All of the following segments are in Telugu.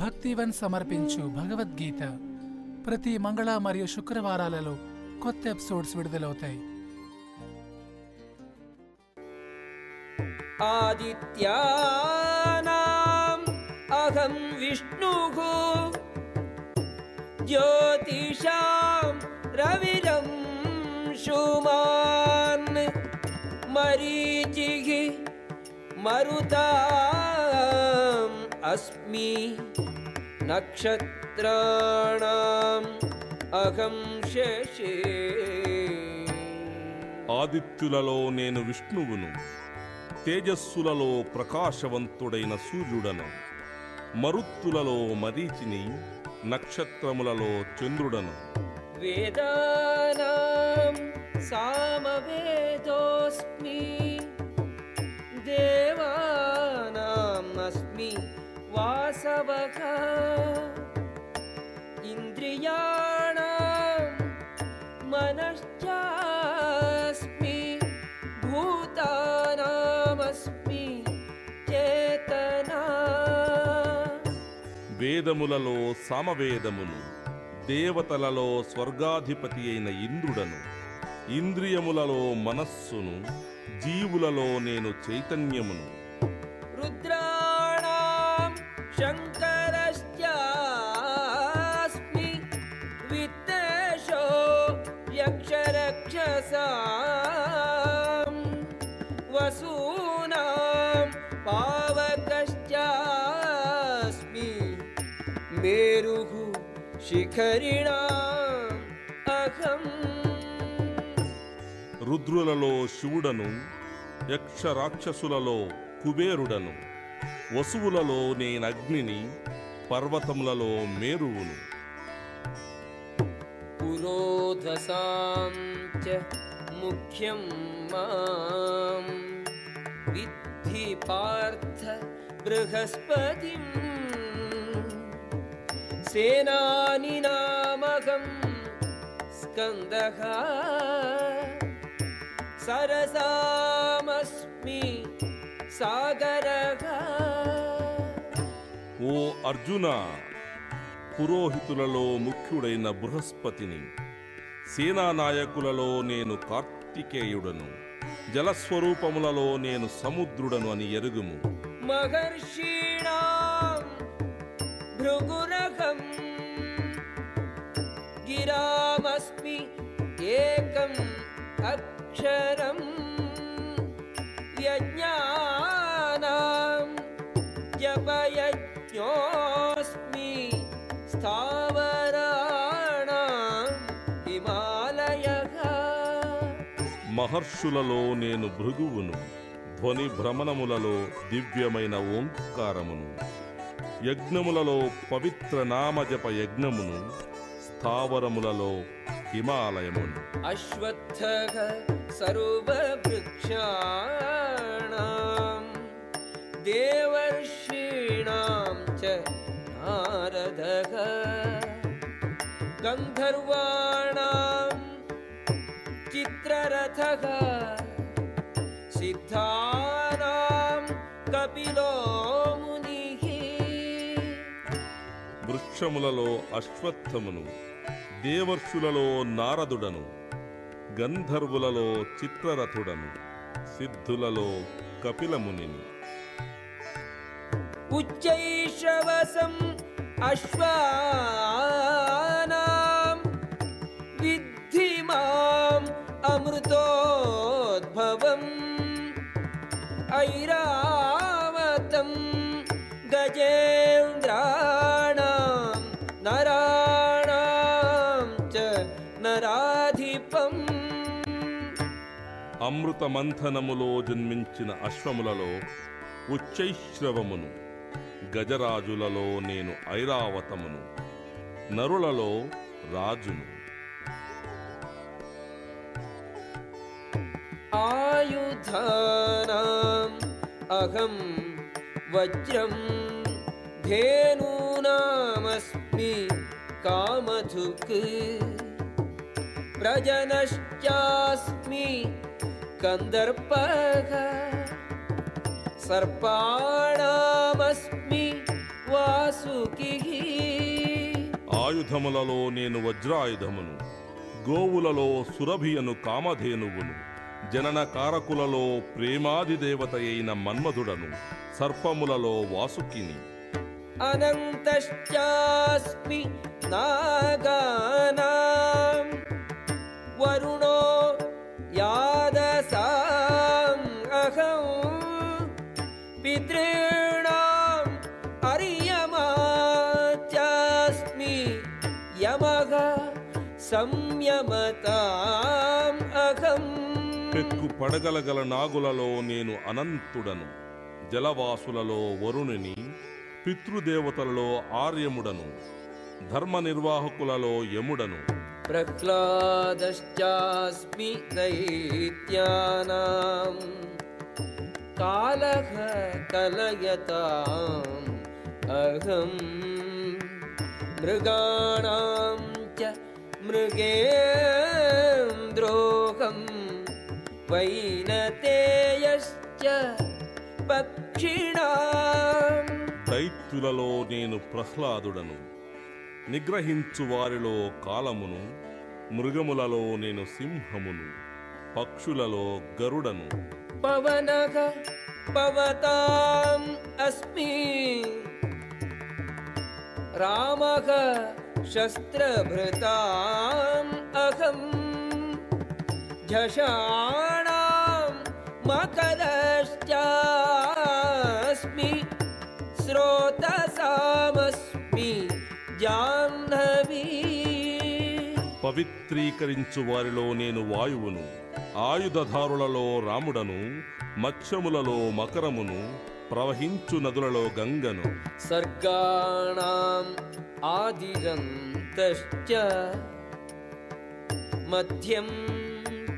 భక్తివన్ సమర్పించు భగవద్గీత ప్రతి మంగళ మరియు శుక్రవారాలలో కొత్త ఎపిసోడ్స్ విడుదలవుతాయి ఆదిత్యానాం అహం విష్ణు జ్యోతిషాం రవిరం శుమాన్ మరీచి మరుతా अस्मि नक्षत्राणाम् अहं शशे ఆదిత్యులలో నేను విష్ణువును తేజస్సులలో ప్రకాశవంతుడైన సూర్యుడను మరుత్తులలో మరీచిని నక్షత్రములలో చంద్రుడను वेदानां सामवेदोऽस्मि वासवः इन्द्रियाणां मनश्चास्मि भूतानामस्मि चेतना వేదములలో సామవేదమును దేవతలలో స్వర్గాధిపతి అయిన ఇంద్రుడను ఇంద్రియములలో మనస్సును జీవులలో నేను చైతన్యమును मेरुः శిఖరిణా అహం రుద్రులలో శివుడను యక్ష రాక్షసులలో కుబేరుడను వసువులలో నేనగ్నిని పర్వతములలో మేరువును. పురోధసాం ముఖ్యం మాం. విద్ధి పార్థ బృహస్పతిం सेनानिनामहं स्कन्दः सरसामस्मि सागरः ఓ అర్జున పురోహితులలో ముఖ్యుడైన బృహస్పతిని సేనానాయకులలో నేను కార్తికేయుడను జలస్వరూపములలో నేను సముద్రుడను అని ఎరుగుము महर्षीणां भृगुरहम् गिरामस्मि एकम् अक्षरम् यज्ञानां जपयज्ञोऽस्मि स्थावराणां हिमालयः మహర్షులలో నేను భృగువును ధ్వని భ్రమణములలో దివ్యమైన ఓంకారమును యజ్ఞములలో పవిత్ర నామజప యజ్ఞమును స్థావరములలో హిమాలయమును. అశ్వత్థ సర్వృక్షాణం గంధర్వాణం చిత్రరథ. సిద్ధానాం కపిలో వృక్షములలో అశ్వత్థమును దేవర్షులలో నారదుడను గంధర్వులలో చిత్రరథుడను సిద్ధులలో కపిలముని ఉచ్చైషవసం అశ్వా అమృతమంథనములో జన్మించిన అశ్వములలో ఉచ్చైశ్రవమును గజరాజులలో నేను ఐరావతమును నరులలో రాజును. ఆయుధానాం అహం వజ్రం ధేనూనామస్మి కామధుక్ ప్రజనశ్చాస్మి कन्दर्पः सर्पाणामस्मि వాసుకి ఆయుధములలో నేను వజ్రాయుధమును గోవులలో సురభియను కామధేనువును జనన కారకులలో ప్రేమాది దేవత అయిన మన్మధుడను సర్పములలో వాసుకిని అనంతశ్చాస్మి నాగానాం సంయమతాం అహం. పెక్కు పడగలగల నాగులలో నేను అనంతుడను జలవాసులలో వరుణుని పితృదేవతలలో ఆర్యముడను ధర్మ నిర్వాహకులలో యముడను. ప్రహ్లాదశ్చాస్మి దైత్యానాం. కాలః కలయతాం అహం. మృగాణాం చ మృగేంద్రోహం వైనతేయశ్చ పక్షిణాం దైత్యులలో నేను ప్రహ్లాదుడను. నిగ్రహించు వారిలో కాలమును మృగములలో నేను సింహమును పక్షులలో గరుడను. పవనః పవతాం అస్మి. రామः శస్త్రభృతాం అహం झषाणां मकरश्चास्मि स्रोतसामस्मि जाह्नवी పవిత్రీకరించు వారిలో నేను వాయువును ఆయుధధారులలో రాముడను మత్స్యములలో మకరమును ప్రవహించు నదులలో గంగను सर्गाणाम् आदिरन्तश्च मध्यं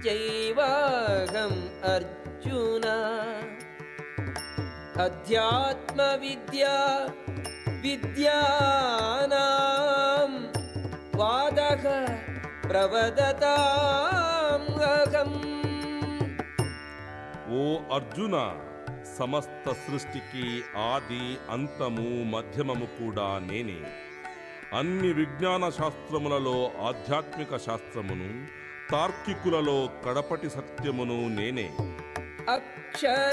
चैवाहम् अर्जुन अध्यात्मविद्या विद्यानां वादः प्रवदताम् अहम् ఓ అర్జున సమస్త సృష్టికి ఆది అంతము మధ్యమము కూడా నేనే అన్ని విజ్ఞాన శాస్త్రములలో ఆధ్యాత్మిక శాస్త్రమును తార్కికులలో కడపటి సత్యమును నేనే. అక్షరాణం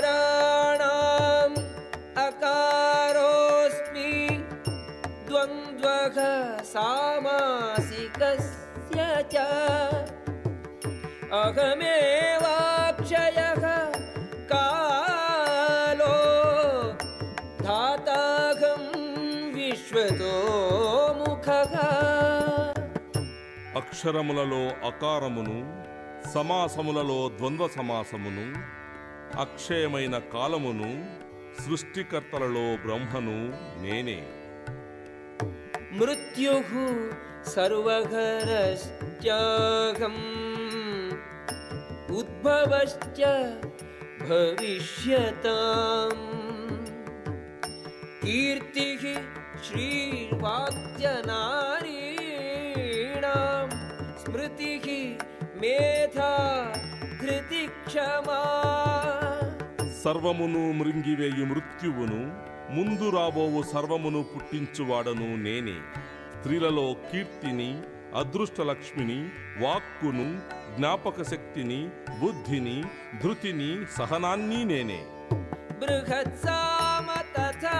అకారోస్మి ద్వంద్వః సామాసికస్య చ. కాలో ధాతాహం విశ్వతో అక్షరములలో అకారమును సమాసములలో ద్వంద్వ సమాసమును అక్షయమైన కాలమును సృష్టికర్తలలో బ్రహ్మను నేనే. మృత్యు సర్వఘరస్త్యాగం ఉద్భవశ్చ భవిష్యతాం. కీర్తి श्रीर्वाक्यनारीणां स्मृतिः मेधा धृतिक्षमा సర్వమును మృంగివేయు మృత్యువును ముందు రాబోవు సర్వమును పుట్టించువాడను నేనే స్త్రీలలో కీర్తిని అదృష్టలక్ష్మిని వాక్కును జ్ఞాపక శక్తిని బుద్ధిని ధృతిని సహనాన్ని నేనే बृहत्साम तथा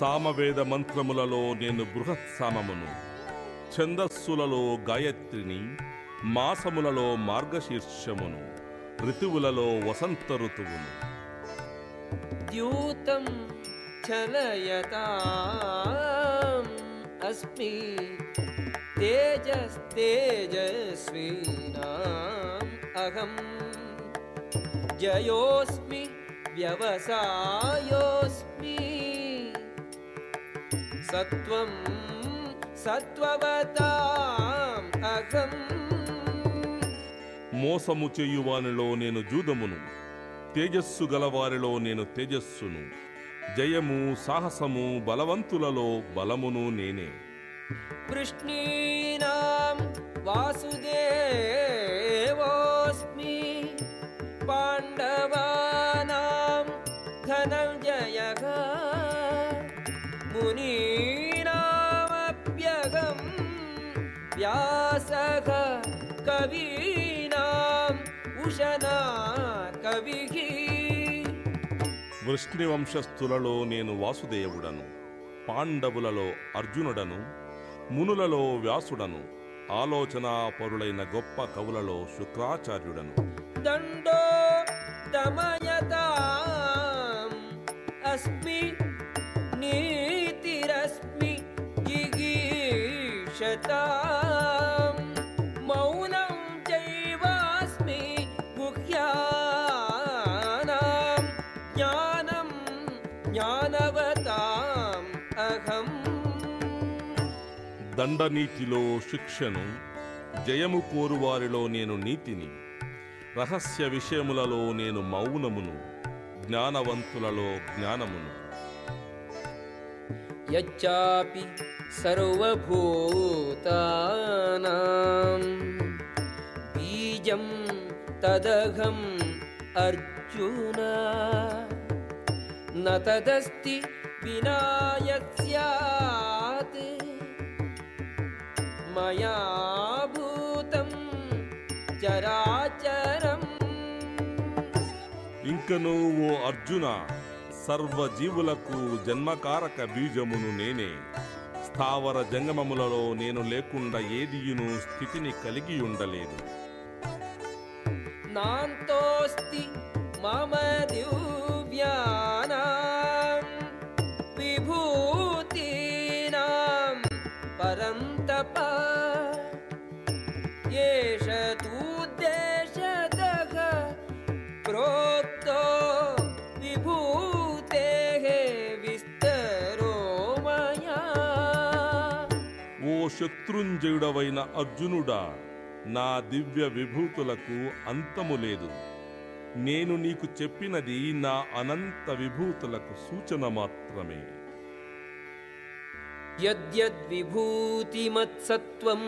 సామవేద మంత్రములలో నేను బృహత్సామమును. ఛందస్సులలో గాయత్రిని మాసములలో మార్గశీర్షమును ఋతువులలో వసంత ఋతువును ద్యూతం చలయతాం అస్మి అహం. జయోస్మి వ్యవసాయోస్మి सत्त्वं सत्त्ववताम् अहम् మోసము చేయువానిలో నేను జూదమును తేజస్సు గలవారిలో నేను తేజస్సును జయము సాహసము బలవంతులలో బలమును నేనే వృష్ణీనాం వాసుదేవోస్మి పాండవానాం ధనంజయః మునీనామప్యగం వ్యాసః కవీనాం ఉషనా కవిః వృష్ణి వంశస్థులలో నేను వాసుదేవుడను పాండవులలో అర్జునుడను మునులలో వ్యాసుడను ఆలోచనా పరులైన గొప్ప కవులలో శుక్రాచార్యుడను. దండో దమయతాం అస్మి నీతిరస్మి జిగీషతాం దండనీతిలో శిక్షను జయము కోరువారిలో నేను నీతిని రహస్య విషయములలో నేను మౌనమును జ్ఞానవంతులలో జ్ఞానమును. యచ్చాపి సర్వభూతానాం బీజం తదహం అర్జున న తదస్తి వినా యత్స్యాత్ మయా భూతం చరాచరం. ఇంకను ఓ అర్జున సర్వజీవులకు జన్మకారక బీజమును నేనే. స్థావర జంగమములలో నేను లేకుండా ఏదియును స్థితిని కలిగి ఉండలేదు నాంతోస్తి శత్రుంజయుడవైన అర్జునుడా నా దివ్య విభూతులకు అంతము లేదు. నేను నీకు చెప్పినది నా అనంత విభూతులకు సూచన మాత్రమే. యద్యద్విభూతిమత్సత్వం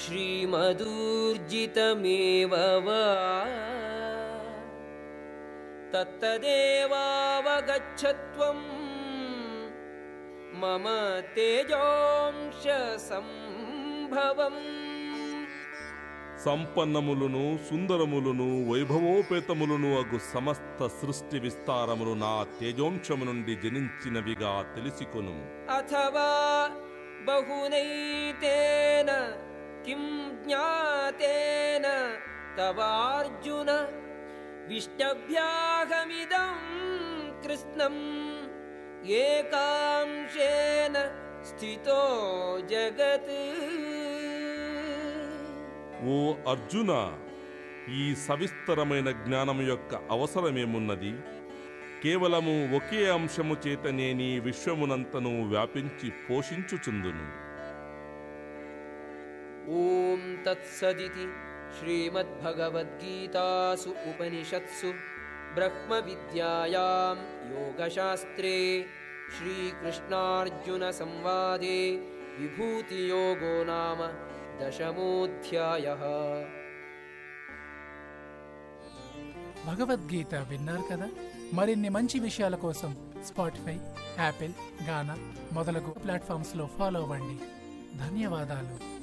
శ్రీమదూర్జితమేవ తత్తదేవావగచ్చత్వం మమ తేజోంశ సంభవం సంపన్నములను సుందరములను వైభవోపేతములను అగు సమస్త సృష్టి విస్తారములు నా తేజోంశము నుండి జనించినవిగా తెలిసికొను. అథవా బహునైతేన కిం జ్ఞాతేన తవార్జున విష్టభ్యాహమిదం కృష్ణం ఏకాంశేన స్థితో జగత్. ఓ అర్జున ఈ సవిస్తరమైన జ్ఞానము యొక్క అవసరమేమున్నది? కేవలము ఒకే అంశము చేత నేనీ విశ్వమునంతను వ్యాపించి పోషించుచుందును. ఓం తత్సదితి శ్రీమద్భగవద్గీతాసు ఉపనిషత్సు బ్రహ్మ విద్యాయాం యోగశాస్త్రే. శ్రీకృష్ణార్జున సంవాదే విభూతియోగో నామ దశమోధ్యాయः భగవద్గీత విన్నారు కదా? మరిన్ని మంచి విషయాల కోసం స్పాటిఫై యాపిల్ గానా మొదలగు ప్లాట్ఫామ్స్లో ఫాలో అవ్వండి. ధన్యవాదాలు.